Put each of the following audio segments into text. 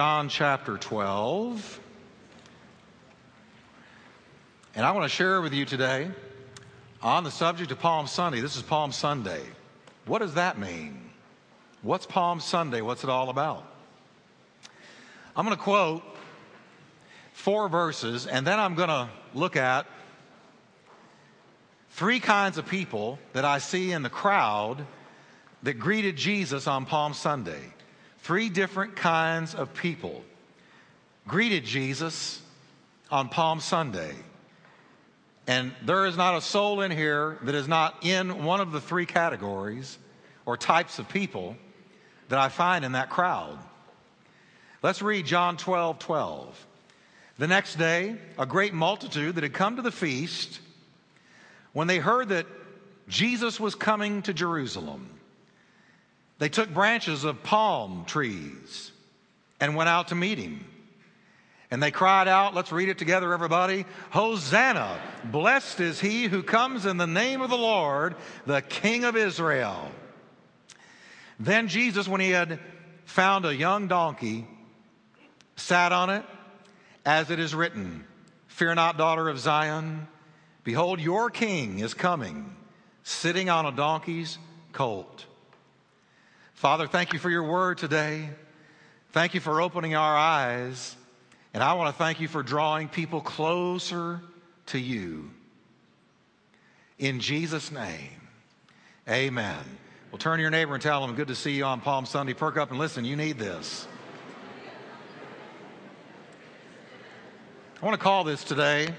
John chapter 12. And I want to share with you today on the subject of Palm Sunday. This is Palm Sunday. What does that mean? What's Palm Sunday? What's it all about? I'm going to quote four verses, and then I'm going to look at three kinds of people that I see in the crowd that greeted Jesus on Palm Sunday. Three different kinds of people greeted Jesus on Palm Sunday. And there is not a soul in here that is not in one of the three categories or types of people that I find in that crowd. Let's read John 12 12. The next day, a great multitude that had come to the feast, when they heard that Jesus was coming to Jerusalem, they took branches of palm trees and went out to meet him. And they cried out, let's read it together, everybody Hosanna! Blessed is he who comes in the name of the Lord, the King of Israel. Then Jesus, when he had found a young donkey, sat on it, as it is written Fear not, daughter of Zion. Behold, your king is coming, sitting on a donkey's colt. Father, thank you for your word today. Thank you for opening our eyes. And I want to thank you for drawing people closer to you. In Jesus' name, amen. Well, turn to your neighbor and tell them, good to see you on Palm Sunday. Perk up and listen, you need this. I want to call this today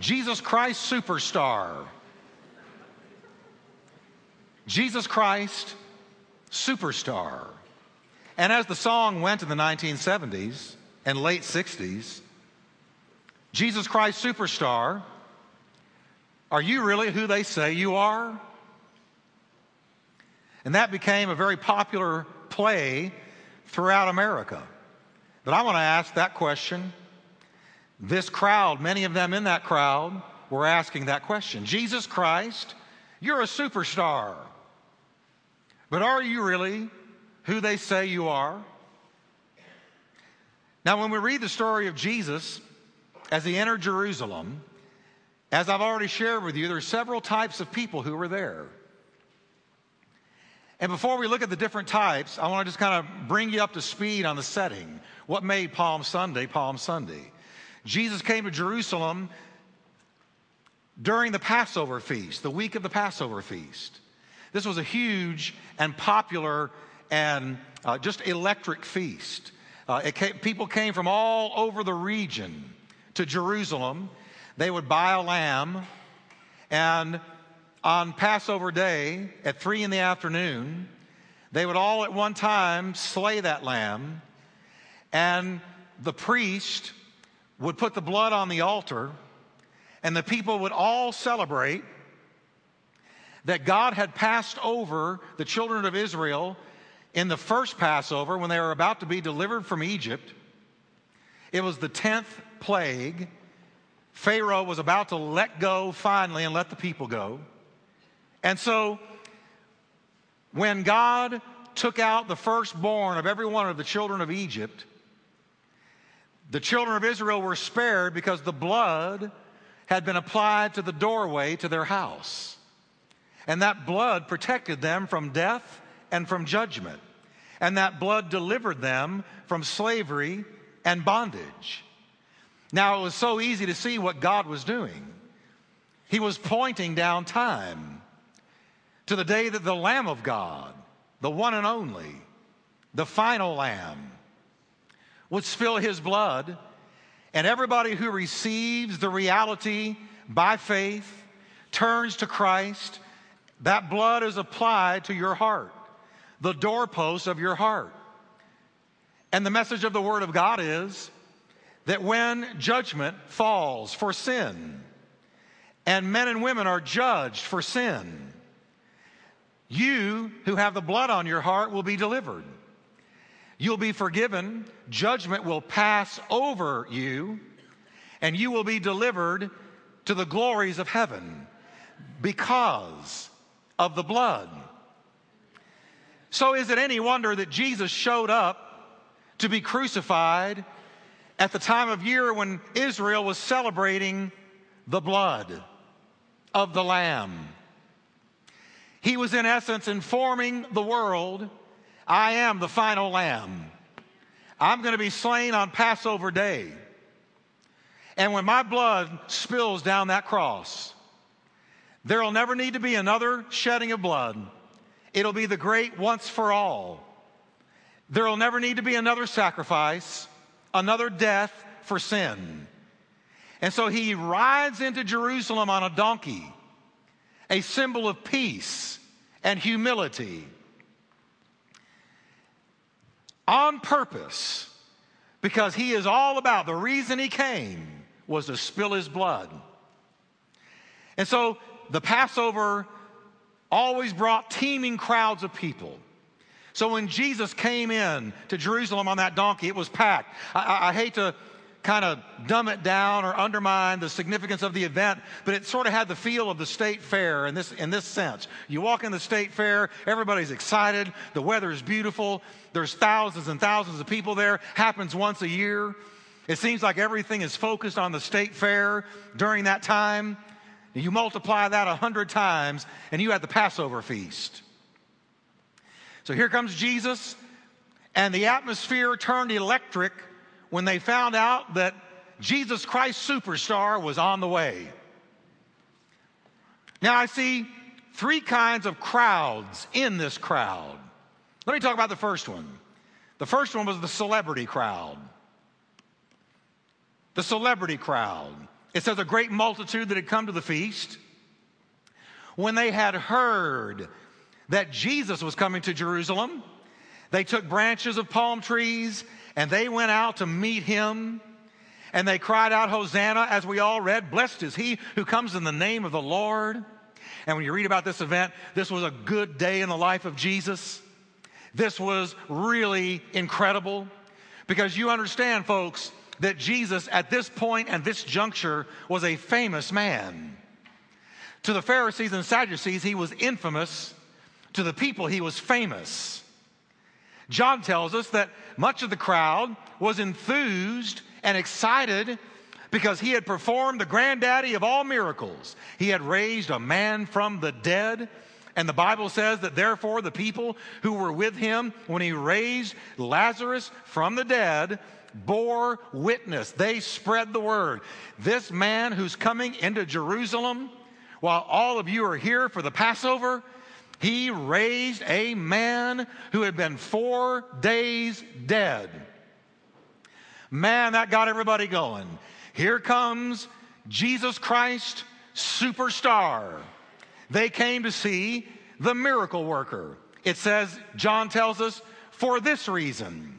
Jesus Christ Superstar. Jesus Christ superstar. And as the song went in the 1970s and late 60s, Jesus Christ Superstar, are you really who they say you are? And that became a very popular play throughout America. But I want to ask that question. This crowd, many of them in that crowd, were asking that question Jesus Christ, you're a superstar. But are you really who they say you are? Now, when we read the story of Jesus as he entered Jerusalem, as I've already shared with you, there are several types of people who were there. And before we look at the different types, I want to just kind of bring you up to speed on the setting. What made Palm Sunday Palm Sunday? Jesus came to Jerusalem during the Passover feast, the week of the Passover feast. This was a huge and popular and uh, just electric feast. Uh, came, people came from all over the region to Jerusalem. They would buy a lamb, and on Passover day at three in the afternoon, they would all at one time slay that lamb, and the priest would put the blood on the altar, and the people would all celebrate that God had passed over the children of Israel in the first Passover when they were about to be delivered from Egypt. It was the 10th plague. Pharaoh was about to let go finally and let the people go. And so, when God took out the firstborn of every one of the children of Egypt, the children of Israel were spared because the blood had been applied to the doorway to their house. And that blood protected them from death and from judgment. And that blood delivered them from slavery and bondage. Now, it was so easy to see what God was doing. He was pointing down time to the day that the Lamb of God, the one and only, the final Lamb, would spill his blood, and everybody who receives the reality by faith turns to Christ that blood is applied to your heart, the doorpost of your heart. And the message of the Word of God is that when judgment falls for sin, and men and women are judged for sin, you who have the blood on your heart will be delivered. You'll be forgiven, judgment will pass over you, and you will be delivered to the glories of heaven because of the blood. So, is it any wonder that Jesus showed up to be crucified at the time of year when Israel was celebrating the blood of the Lamb. He was, in essence, informing the world I am the final Lamb. I'm going to be slain on Passover day. And when my blood spills down that cross, there will never need to be another shedding of blood. It'll be the great once for all. There will never need to be another sacrifice, another death for sin. And so he rides into Jerusalem on a donkey, a symbol of peace and humility, on purpose, because he is all about the reason he came was to spill his blood. And so the Passover always brought teeming crowds of people. So when Jesus came in to Jerusalem on that donkey, it was packed. I, I, hate to kind of dumb it down or undermine the significance of the event, but it sort of had the feel of the state fair in this, in this sense. You walk in the state fair, everybody's excited, the weather is beautiful, there's thousands and thousands of people there, happens once a year. It seems like everything is focused on the state fair during that time. You multiply that a hundred times, and you had the Passover feast. So here comes Jesus, and the atmosphere turned electric when they found out that Jesus Christ Superstar was on the way. Now I see three kinds of crowds in this crowd. Let me talk about the first one. The first one was the celebrity crowd. The celebrity crowd. It says a great multitude that had come to the feast. When they had heard that Jesus was coming to Jerusalem, they took branches of palm trees and they went out to meet him. And they cried out, Hosanna, as we all read, Blessed is he who comes in the name of the Lord. And when you read about this event, this was a good day in the life of Jesus. This was really incredible because you understand, folks, that Jesus at this point and this juncture was a famous man. To the Pharisees and Sadducees, he was infamous. To the people, he was famous. John tells us that much of the crowd was enthused and excited because he had performed the granddaddy of all miracles. He had raised a man from the dead. And the Bible says that therefore the people who were with him when he raised Lazarus from the dead bore witness. They spread the word. This man who's coming into Jerusalem, while all of you are here for the Passover, he raised a man who had been four days dead. Man, that got everybody going. Here comes Jesus Christ, superstar. They came to see the miracle worker. It says, John tells us, for this reason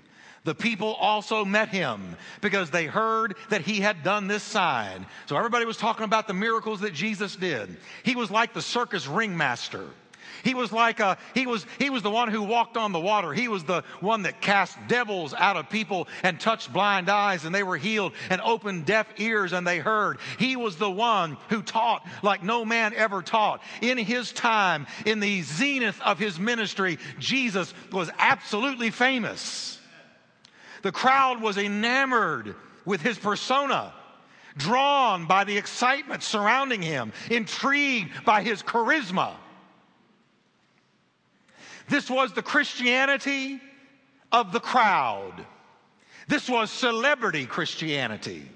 the people also met him because they heard that he had done this sign. So everybody was talking about the miracles that Jesus did. He was like the circus ringmaster. He was like a, he was, he was the one who walked on the water. He was the one that cast devils out of people and touched blind eyes and they were healed and opened deaf ears and they heard. He was the one who taught like no man ever taught. In his time, in the zenith of his ministry, Jesus was absolutely famous. The crowd was enamored with his persona, drawn by the excitement surrounding him, intrigued by his charisma. This was the Christianity of the crowd. This was celebrity Christianity.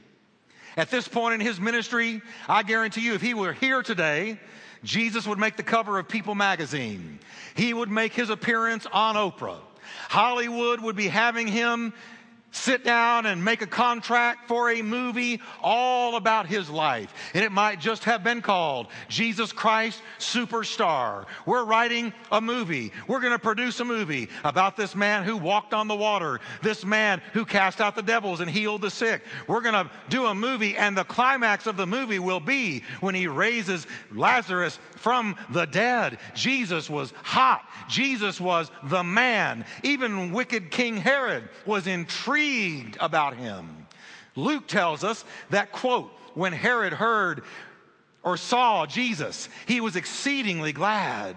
At this point in his ministry, I guarantee you, if he were here today, Jesus would make the cover of People magazine. He would make his appearance on Oprah. Hollywood would be having him sit down and make a contract for a movie all about his life. And it might just have been called Jesus Christ Superstar. We're writing a movie. We're going to produce a movie about this man who walked on the water, this man who cast out the devils and healed the sick. We're going to do a movie, and the climax of the movie will be when he raises Lazarus from the dead. Jesus was hot. Jesus was the man. Even wicked King Herod was intrigued about him. Luke tells us that, quote, when Herod heard or saw Jesus, he was exceedingly glad.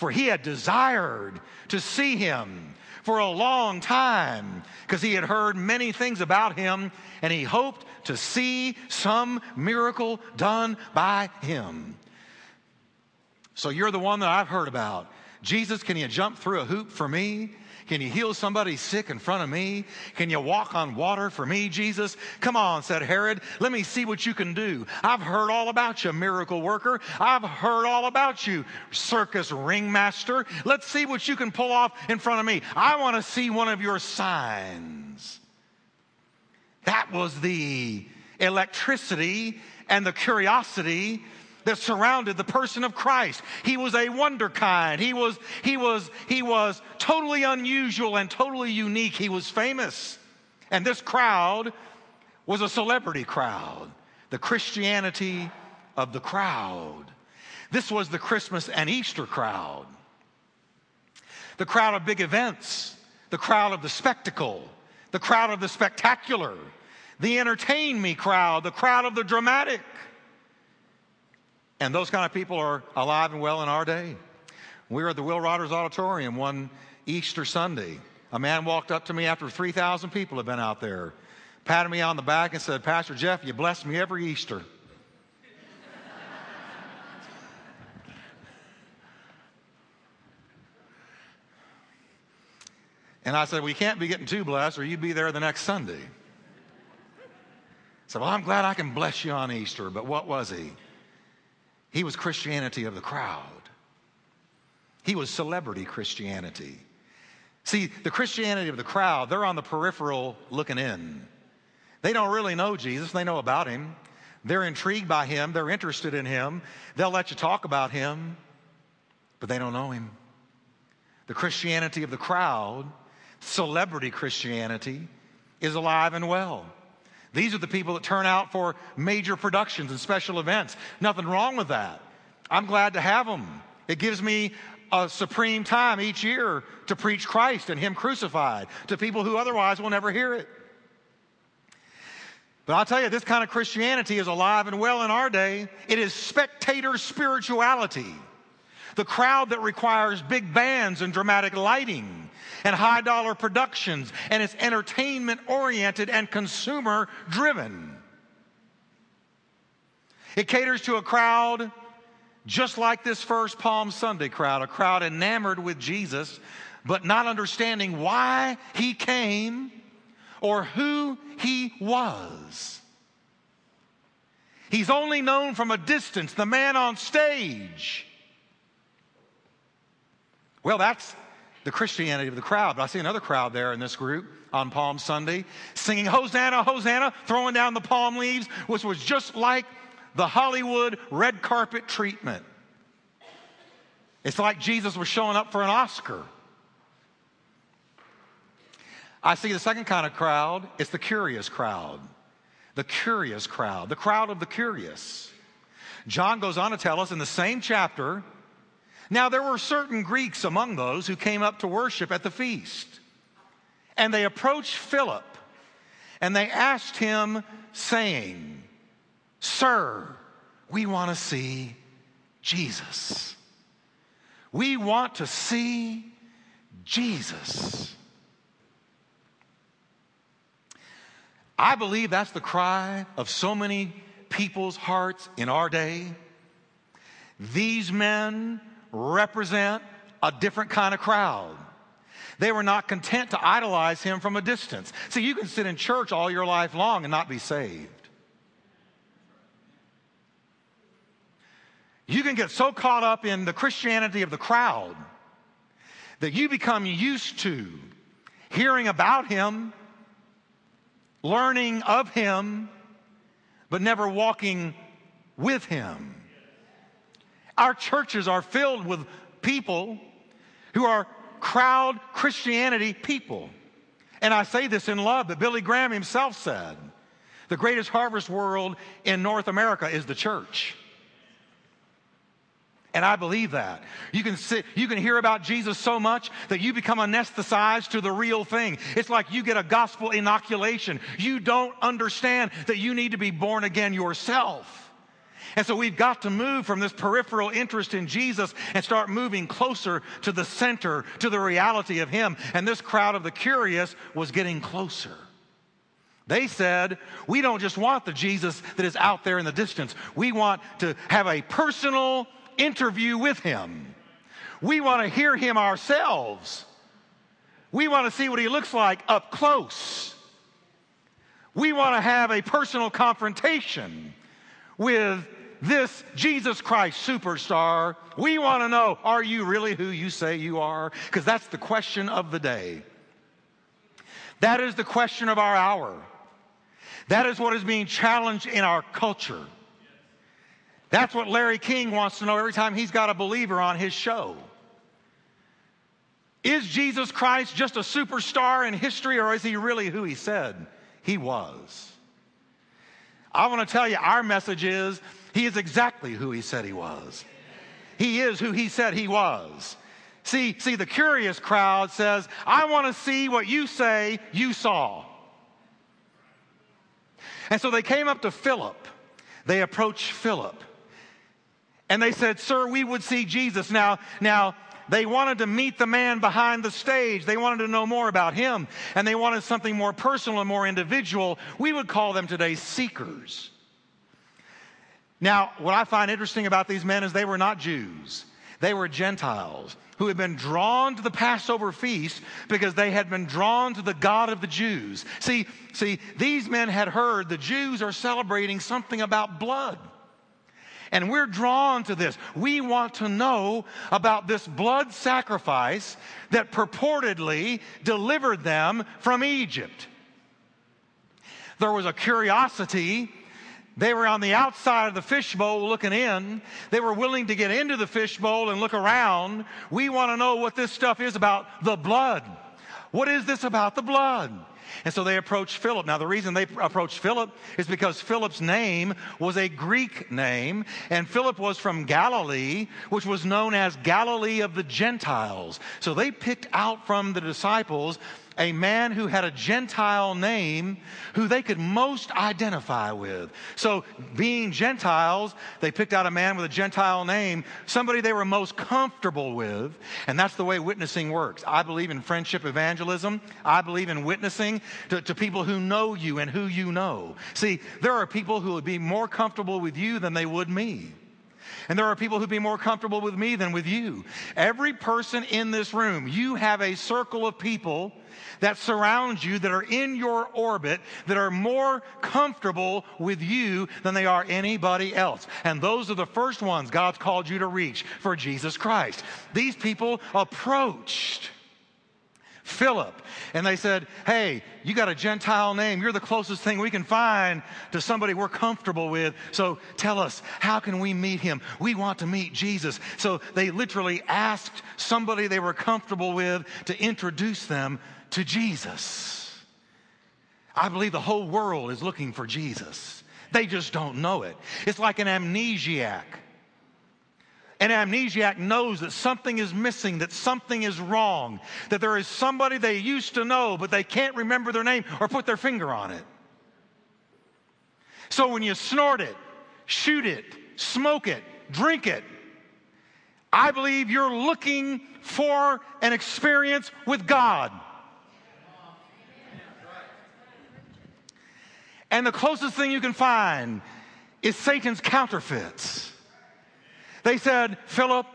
for he had desired to see him for a long time because he had heard many things about him and he hoped to see some miracle done by him. So you're the one that I've heard about. Jesus, can you jump through a hoop for me? Can you heal somebody sick in front of me? Can you walk on water for me, Jesus? Come on, said Herod. Let me see what you can do. I've heard all about you, miracle worker. I've heard all about you, circus ringmaster. Let's see what you can pull off in front of me. I want to see one of your signs. That was the electricity and the curiosity that surrounded the person of Christ. He was a wunderkind. He was, he was, he was totally unusual and totally unique. He was famous. And this crowd was a celebrity crowd, the Christianity of the crowd. This was the Christmas and Easter crowd, the crowd of big events, the crowd of the spectacle, the crowd of the spectacular, the entertain me crowd, the crowd of the dramatic. And those kind of people are alive and well in our day. We were at the Will Rogers Auditorium one Easter Sunday. A man walked up to me after 3,000 people had been out there, patted me on the back and said, Pastor Jeff, you bless me every Easter. And I said, We can't be getting too blessed, or you'd be there the next Sunday. Said, Well, I'm glad I can bless you on Easter, but what was he? He was Christianity of the crowd. He was celebrity Christianity. See, the Christianity of the crowd, they're on the peripheral looking in. They don't really know Jesus, they know about him. They're intrigued by him, they're interested in him. They'll let you talk about him, but they don't know him. The Christianity of the crowd, celebrity Christianity, is alive and well. These are the people that turn out for major productions and special events. Nothing wrong with that. I'm glad to have them. It gives me a supreme time each year to preach Christ and Him crucified to people who otherwise will never hear it. But I'll tell you, this kind of Christianity is alive and well in our day. It is spectator spirituality. The crowd that requires big bands and dramatic lighting and high dollar productions, and it's entertainment oriented and consumer driven. It caters to a crowd just like this first Palm Sunday crowd, a crowd enamored with Jesus, but not understanding why he came or who he was. He's only known from a distance, the man on stage. Well, that's the Christianity of the crowd. But I see another crowd there in this group on Palm Sunday singing Hosanna, Hosanna, throwing down the palm leaves, which was just like the Hollywood red carpet treatment. It's like Jesus was showing up for an Oscar. I see the second kind of crowd, it's the curious crowd. The curious crowd, the crowd of the curious. John goes on to tell us in the same chapter now, there were certain Greeks among those who came up to worship at the feast. And they approached Philip and they asked him, saying, Sir, we want to see Jesus. We want to see Jesus. I believe that's the cry of so many people's hearts in our day. These men represent a different kind of crowd. They were not content to idolize him from a distance. See, you can sit in church all your life long and not be saved. You can get so caught up in the Christianity of the crowd that you become used to hearing about him, learning of him, but never walking with him. Our churches are filled with people who are crowd Christianity people. And I say this in love, but Billy Graham himself said the greatest harvest world in North America is the church. And I believe that. You can sit, you can hear about Jesus so much that you become anesthetized to the real thing. It's like you get a gospel inoculation. You don't understand that you need to be born again yourself. And so we've got to move from this peripheral interest in Jesus and start moving closer to the center, to the reality of Him. And this crowd of the curious was getting closer. They said, We don't just want the Jesus that is out there in the distance, we want to have a personal interview with Him. We want to hear Him ourselves. We want to see what He looks like up close. We want to have a personal confrontation with this Jesus Christ superstar. We want to know are you really who you say you are? Because that's the question of the day. That is the question of our hour. That is what is being challenged in our culture. That's what Larry King wants to know every time he's got a believer on his show. Is Jesus Christ just a superstar in history, or is he really who he said he was? I want to tell you, our message is he is exactly who he said he was. He is who he said he was. See, see, the curious crowd says, I want to see what you say you saw. And so they came up to Philip. They approached Philip. And they said, Sir, we would see Jesus. Now, now, they wanted to meet the man behind the stage. They wanted to know more about him. And they wanted something more personal and more individual. We would call them today seekers. Now, what I find interesting about these men is they were not Jews. They were Gentiles who had been drawn to the Passover feast because they had been drawn to the God of the Jews. See, see, these men had heard the Jews are celebrating something about blood. And we're drawn to this. We want to know about this blood sacrifice that purportedly delivered them from Egypt. There was a curiosity. They were on the outside of the fishbowl looking in. They were willing to get into the fishbowl and look around. We want to know what this stuff is about the blood. What is this about the blood? And so they approached Philip. Now, the reason they approached Philip is because Philip's name was a Greek name, and Philip was from Galilee, which was known as Galilee of the Gentiles. So they picked out from the disciples a man who had a Gentile name who they could most identify with. So, being Gentiles, they picked out a man with a Gentile name, somebody they were most comfortable with. And that's the way witnessing works. I believe in friendship evangelism. I believe in witnessing to, to people who know you and who you know. See, there are people who would be more comfortable with you than they would me. And there are people who'd be more comfortable with me than with you. Every person in this room, you have a circle of people that surround you, that are in your orbit, that are more comfortable with you than they are anybody else. And those are the first ones God's called you to reach for Jesus Christ. These people approached. Philip. And they said, Hey, you got a Gentile name. You're the closest thing we can find to somebody we're comfortable with. So tell us, how can we meet him? We want to meet Jesus. So they literally asked somebody they were comfortable with to introduce them to Jesus. I believe the whole world is looking for Jesus. They just don't know it. It's like an amnesiac. An amnesiac knows that something is missing, that something is wrong, that there is somebody they used to know, but they can't remember their name or put their finger on it. So when you snort it, shoot it, smoke it, drink it, I believe you're looking for an experience with God. And the closest thing you can find is Satan's counterfeits. They said, Philip,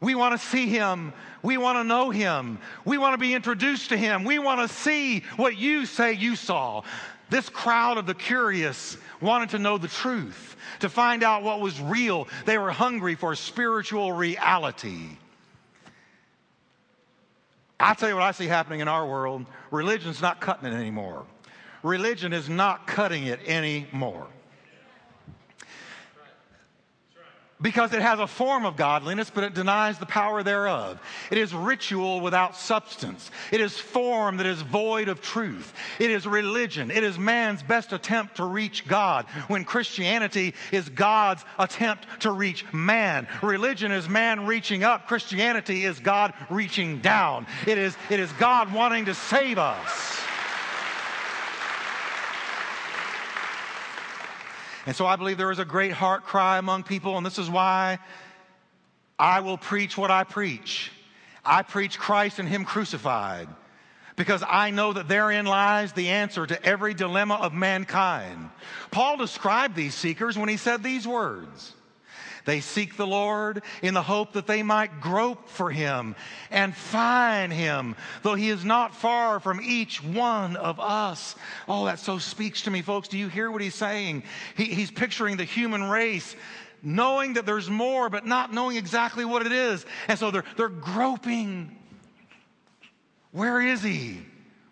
we want to see him. We want to know him. We want to be introduced to him. We want to see what you say you saw. This crowd of the curious wanted to know the truth, to find out what was real. They were hungry for spiritual reality. I tell you what I see happening in our world religion's not cutting it anymore religion is not cutting it anymore. Because it has a form of godliness, but it denies the power thereof. It is ritual without substance. It is form that is void of truth. It is religion. It is man's best attempt to reach God, when Christianity is God's attempt to reach man. Religion is man reaching up. Christianity is God reaching down. It is, it is God wanting to save us. And so I believe there is a great heart cry among people, and this is why I will preach what I preach. I preach Christ and Him crucified because I know that therein lies the answer to every dilemma of mankind. Paul described these seekers when he said these words. They seek the Lord in the hope that they might grope for him and find him, though he is not far from each one of us. Oh, that so speaks to me, folks. Do you hear what he's saying? He, he's picturing the human race knowing that there's more, but not knowing exactly what it is. And so they're, they're groping. Where is he?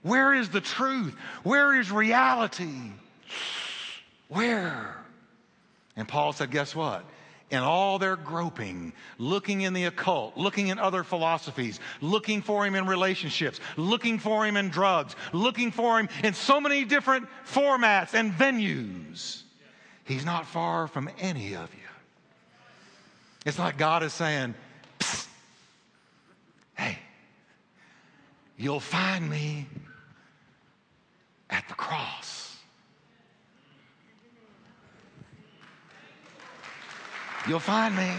Where is the truth? Where is reality? Where? And Paul said, Guess what? In all their groping, looking in the occult, looking in other philosophies, looking for him in relationships, looking for him in drugs, looking for him in so many different formats and venues. He's not far from any of you. It's like God is saying, hey, you'll find me at the cross. You'll find me.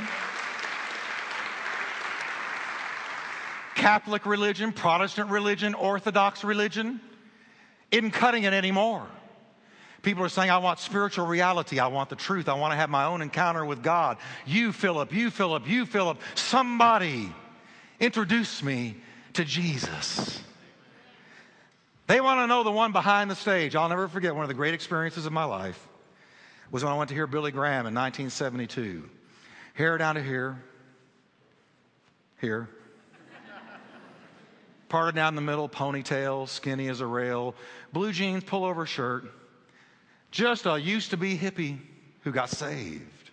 Catholic religion, Protestant religion, Orthodox religion isn't cutting it anymore. People are saying, I want spiritual reality. I want the truth. I want to have my own encounter with God. You, Philip, you, Philip, you, Philip, somebody introduce me to Jesus. They want to know the one behind the stage. I'll never forget one of the great experiences of my life was when I went to hear Billy Graham in 1972. Hair down to here, here. Parted down the middle, ponytail, skinny as a rail, blue jeans, pullover shirt. Just a used to be hippie who got saved.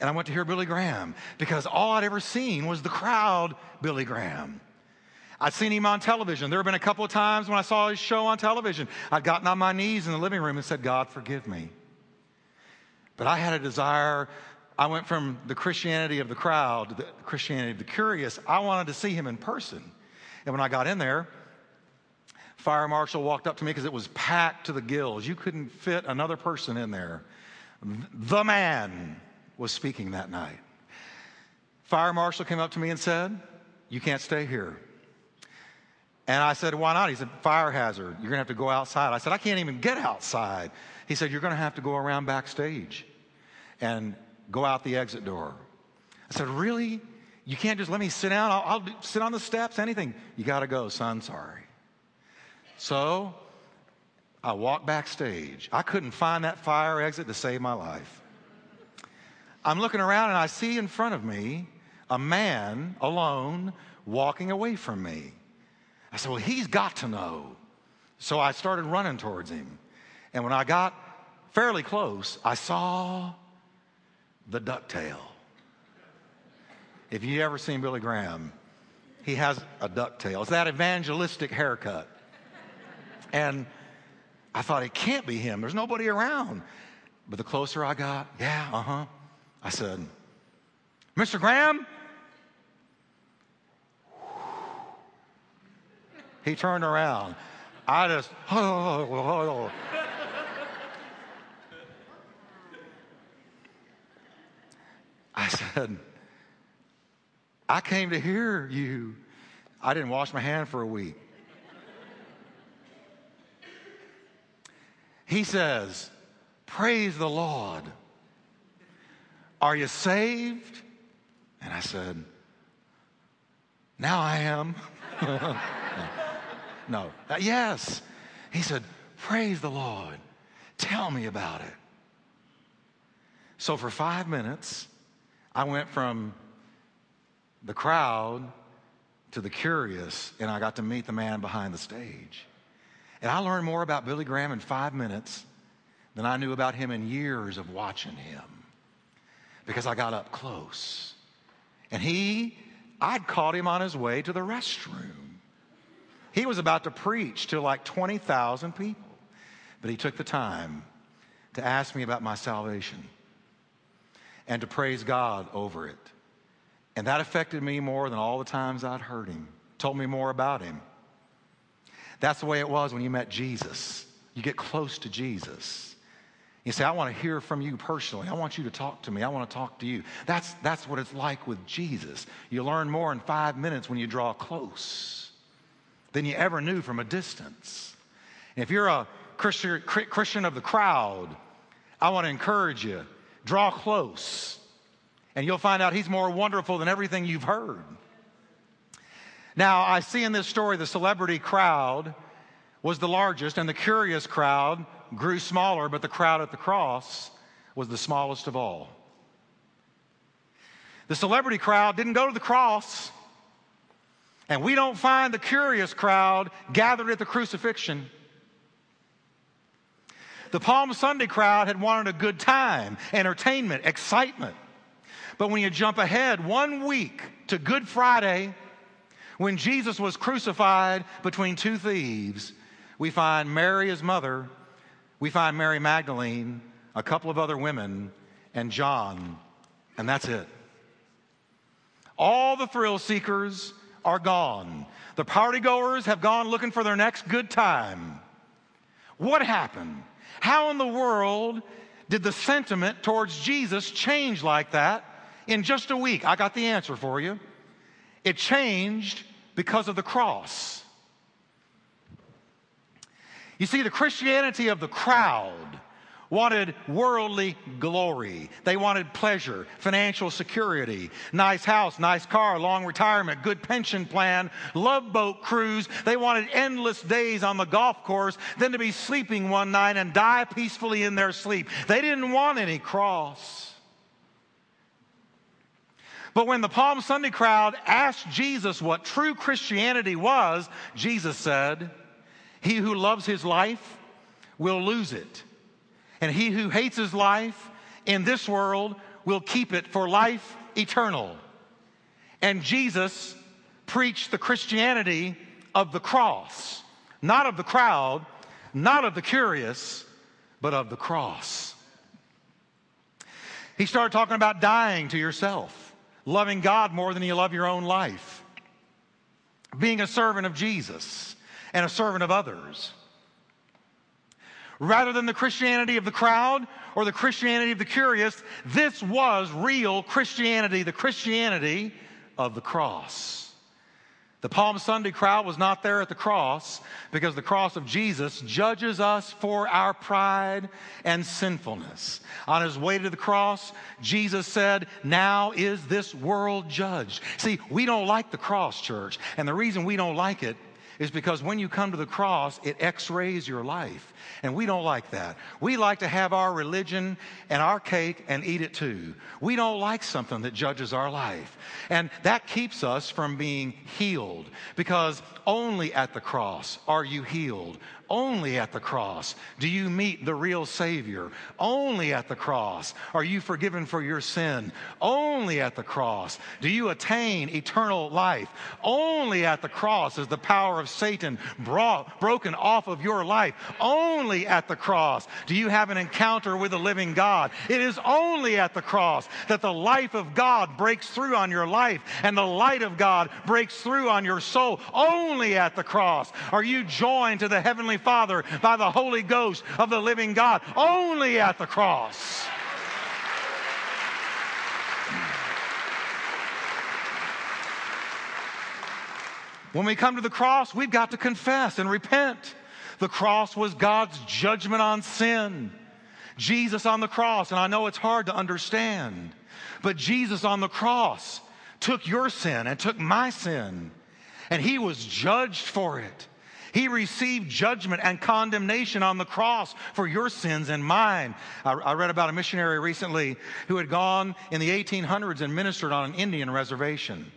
And I went to hear Billy Graham because all I'd ever seen was the crowd Billy Graham. I'd seen him on television. There have been a couple of times when I saw his show on television, I'd gotten on my knees in the living room and said, God, forgive me. But I had a desire I went from the Christianity of the crowd to the Christianity of the curious. I wanted to see him in person. And when I got in there, fire marshal walked up to me because it was packed to the gills. You couldn't fit another person in there. The man was speaking that night. Fire marshal came up to me and said, You can't stay here. And I said, Why not? He said, Fire hazard. You're going to have to go outside. I said, I can't even get outside. He said, You're going to have to go around backstage. And Go out the exit door. I said, Really? You can't just let me sit down? I'll, I'll sit on the steps, anything. You got to go, son. Sorry. So I walked backstage. I couldn't find that fire exit to save my life. I'm looking around and I see in front of me a man alone walking away from me. I said, Well, he's got to know. So I started running towards him. And when I got fairly close, I saw the ducktail. If you ever seen Billy Graham, he has a ducktail. It's that evangelistic haircut. And I thought, it can't be him. There's nobody around. But the closer I got, yeah, uh huh, I said, Mr. Graham? He turned around. I just, oh, oh, oh, I said, I came to hear you. I didn't wash my hand for a week. He says, Praise the Lord. Are you saved? And I said, Now I am. no. no. Uh, yes. He said, Praise the Lord. Tell me about it. So for five minutes, I went from the crowd to the curious, and I got to meet the man behind the stage. And I learned more about Billy Graham in five minutes than I knew about him in years of watching him because I got up close. And he, I'd caught him on his way to the restroom. He was about to preach to like 20,000 people, but he took the time to ask me about my salvation and to praise God over it. And that affected me more than all the times I'd heard him, told me more about him. That's the way it was when you met Jesus. You get close to Jesus, You say, I want to hear from you personally. I want you to talk to me. I want to talk to you. That's, that's what it's like with Jesus. You learn more in five minutes when you draw close than you ever knew from a distance. And if you're a Christian, Christian of the crowd, I want to encourage you draw close, and you'll find out He's more wonderful than everything you've heard. Now, I see in this story the celebrity crowd was the largest, and the curious crowd grew smaller, but the crowd at the cross was the smallest of all. The celebrity crowd didn't go to the cross, and we don't find the curious crowd gathered at the crucifixion. The Palm Sunday crowd had wanted a good time, entertainment, excitement. But when you jump ahead one week to Good Friday, when Jesus was crucified between two thieves, we find Mary, his mother, we find Mary Magdalene, a couple of other women, and John, and that's it. All the thrill seekers are gone. The partygoers have gone looking for their next good time. What happened? How in the world did the sentiment towards Jesus change like that in just a week? I got the answer for you. It changed because of the cross. You see, the Christianity of the crowd wanted worldly glory. They wanted pleasure, financial security, nice house, nice car, long retirement, good pension plan, love boat cruise. They wanted endless days on the golf course, then to be sleeping one night and die peacefully in their sleep. They didn't want any cross. But when the Palm Sunday crowd asked Jesus what true Christianity was, Jesus said, he who loves his life will lose it. And he who hates his life in this world will keep it for life eternal. And Jesus preached the Christianity of the cross, not of the crowd, not of the curious, but of the cross. He started talking about dying to yourself, loving God more than you love your own life, being a servant of Jesus and a servant of others. Rather than the Christianity of the crowd or the Christianity of the curious, this was real Christianity, the Christianity of the cross. The Palm Sunday crowd was not there at the cross because the cross of Jesus judges us for our pride and sinfulness. On his way to the cross, Jesus said, Now is this world judged. See, we don't like the cross, church. And the reason we don't like it is because when you come to the cross, it x rays your life. And we don't like that. We like to have our religion and our cake and eat it too. We don't like something that judges our life. And that keeps us from being healed because only at the cross are you healed. Only at the cross do you meet the real Savior. Only at the cross are you forgiven for your sin. Only at the cross do you attain eternal life. Only at the cross is the power of Satan brought, broken off of your life. Only at the cross do you have an encounter with the living God. It is only at the cross that the life of God breaks through on your life and the light of God breaks through on your soul. Only at the cross are you joined to the Heavenly Father by the Holy Ghost of the living God. Only at the cross. When we come to the cross, we've got to confess and repent. The cross was God's judgment on sin. Jesus on the cross, and I know it's hard to understand, but Jesus on the cross took your sin and took my sin, and he was judged for it. He received judgment and condemnation on the cross for your sins and mine. I, I, read about a missionary recently who had gone in the 1800s and ministered on an Indian reservation.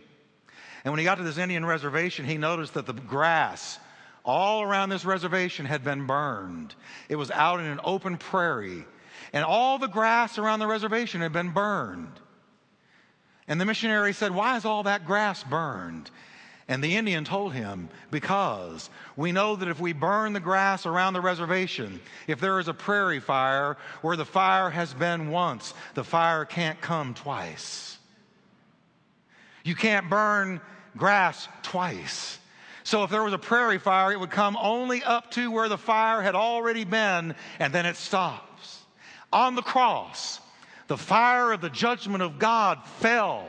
And when he got to this Indian reservation, he noticed that the grass all around this reservation had been burned. It was out in an open prairie, and all the grass around the reservation had been burned. And the missionary said, Why is all that grass burned? And the Indian told him, Because we know that if we burn the grass around the reservation, if there is a prairie fire where the fire has been once, the fire can't come twice. You can't burn grass twice. So if there was a prairie fire, it would come only up to where the fire had already been, and then it stops. On the cross, the fire of the judgment of God fell,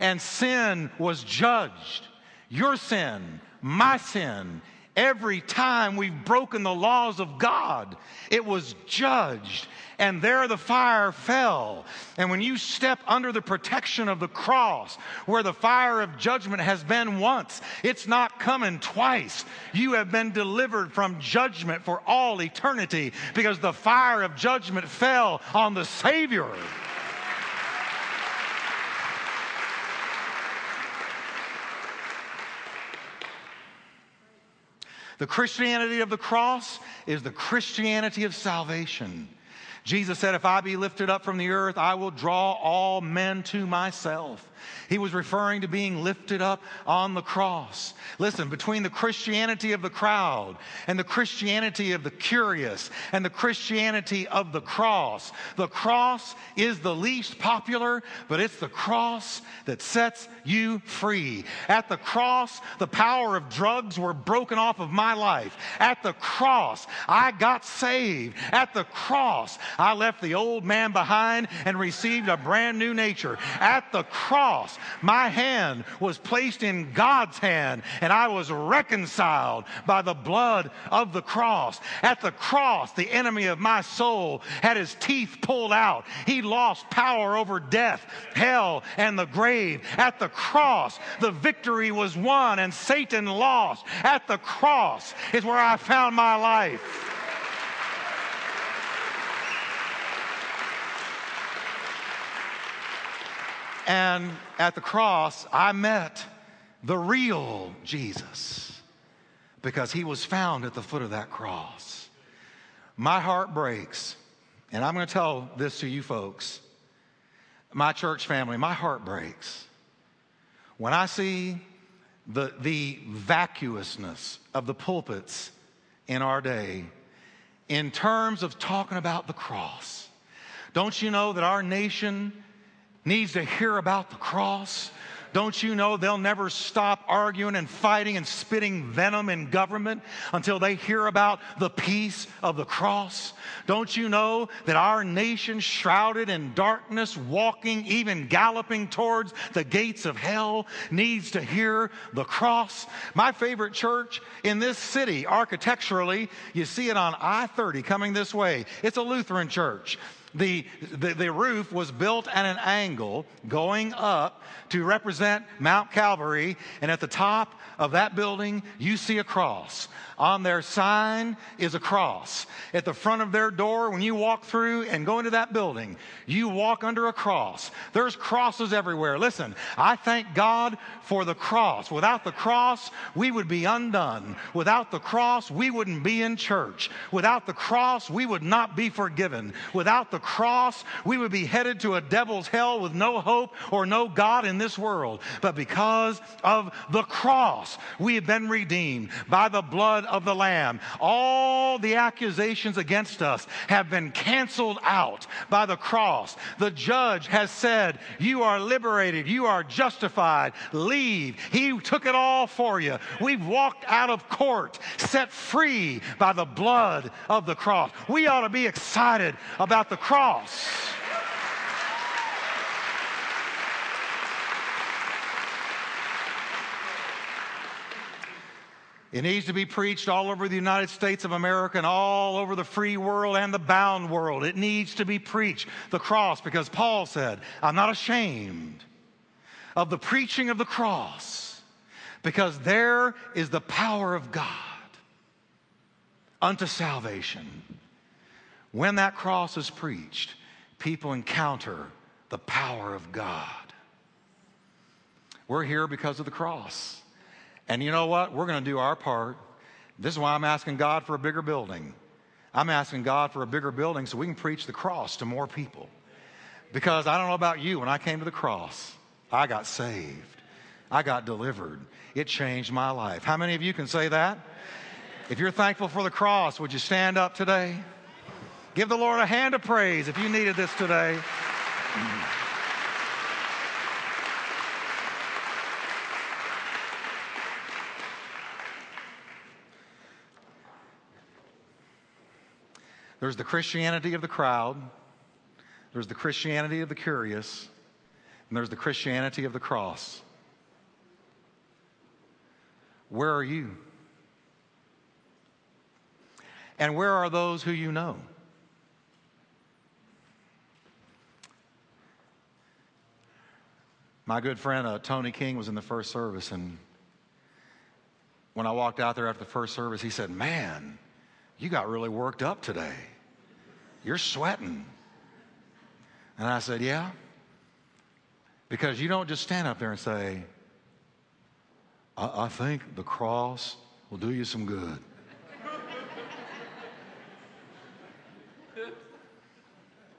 and sin was judged. Your sin, my sin, every time we've broken the laws of God, it was judged and there the fire fell. And when you step under the protection of the cross, where the fire of judgment has been once, it's not coming twice. You have been delivered from judgment for all eternity because the fire of judgment fell on the Savior. The Christianity of the cross is the Christianity of salvation. Jesus said, If I be lifted up from the earth, I will draw all men to myself. He was referring to being lifted up on the cross. Listen, between the Christianity of the crowd and the Christianity of the curious and the Christianity of the cross, the cross is the least popular, but it's the cross that sets you free. At the cross, the power of drugs were broken off of my life. At the cross, I got saved. At the cross, I left the old man behind and received a brand new nature. At the cross, my hand was placed in God's hand and I was reconciled by the blood of the cross. At the cross, the enemy of my soul had his teeth pulled out. He lost power over death, hell, and the grave. At the cross, the victory was won and Satan lost. At the cross is where I found my life. And at the cross, I met the real Jesus because he was found at the foot of that cross. My heart breaks, and I'm going to tell this to you folks, my church family, my heart breaks when I see the, the vacuousness of the pulpits in our day in terms of talking about the cross. Don't you know that our nation needs to hear about the cross. Don't you know they'll never stop arguing and fighting and spitting venom in government until they hear about the peace of the cross? Don't you know that our nation, shrouded in darkness, walking, even galloping towards the gates of hell, needs to hear the cross? My favorite church in this city, architecturally, you see it on I 30 coming this way. It's a Lutheran church. The, the, the, roof was built at an angle going up to represent Mount Calvary, and at the top of that building, you see a cross. On their sign is a cross. At the front of their door, when you walk through and go into that building, you walk under a cross. There's crosses everywhere. Listen, I thank God for the cross. Without the cross, we would be undone. Without the cross, we wouldn't be in church. Without the cross, we would not be forgiven. Without the cross, we would be headed to a devil's hell with no hope or no God in this world. But because of the cross, we have been redeemed by the blood of the Lamb. All the accusations against us have been canceled out by the cross. The judge has said, You are liberated, you are justified, leave. He took it all for you. We've walked out of court, set free by the blood of the cross. We ought to be excited about the cross. It needs to be preached all over the United States of America and all over the free world and the bound world. It needs to be preached, the cross, because Paul said, I'm not ashamed of the preaching of the cross, because there is the power of God unto salvation. When that cross is preached, people encounter the power of God. We're here because of the cross. And you know what? We're going to do our part. This is why I'm asking God for a bigger building. I'm asking God for a bigger building so we can preach the cross to more people. Because I don't know about you, when I came to the cross, I got saved. I got delivered. It changed my life. How many of you can say that? If you're thankful for the cross, would you stand up today? Give the Lord a hand of praise if you needed this today. There's the Christianity of the crowd, There's the Christianity of the curious, and there's the Christianity of the cross. Where are you? And where are those who you know? My good friend uh, Tony King was in the first service, and when I walked out there after the first service, he said, Man, you got really worked up today. You're sweating. And I said, Yeah. Because you don't just stand up there and say, I, I think the cross will do you some good.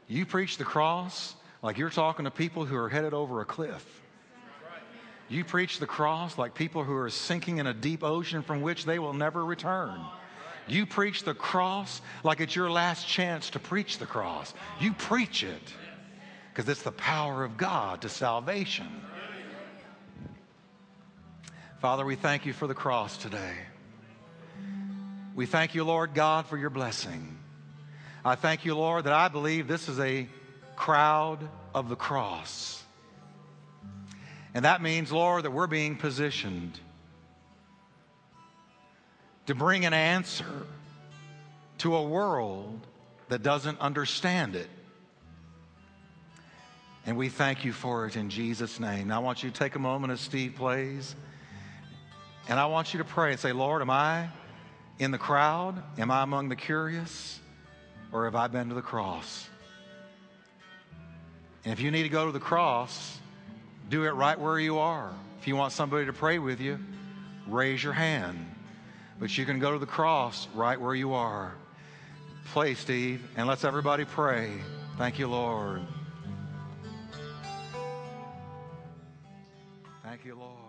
you preach the cross like you're talking to people who are headed over a cliff. You preach the cross like people who are sinking in a deep ocean from which they will never return. You preach the cross like it's your last chance to preach the cross. You preach it because it's the power of God to salvation. Father, we thank you for the cross today. We thank you, Lord God, for your blessing. I thank you, Lord, that I believe this is a crowd of the cross. And that means, Lord, that we're being positioned to bring an answer to a world that doesn't understand it. And we thank you for it in Jesus' name. Now, I want you to take a moment as Steve plays. And I want you to pray and say, Lord, am I in the crowd? Am I among the curious? Or have I been to the cross? And if you need to go to the cross, do it right where you are. If you want somebody to pray with you, raise your hand. But you can go to the cross right where you are. Play, Steve, and let's everybody pray. Thank you, Lord. Thank you, Lord.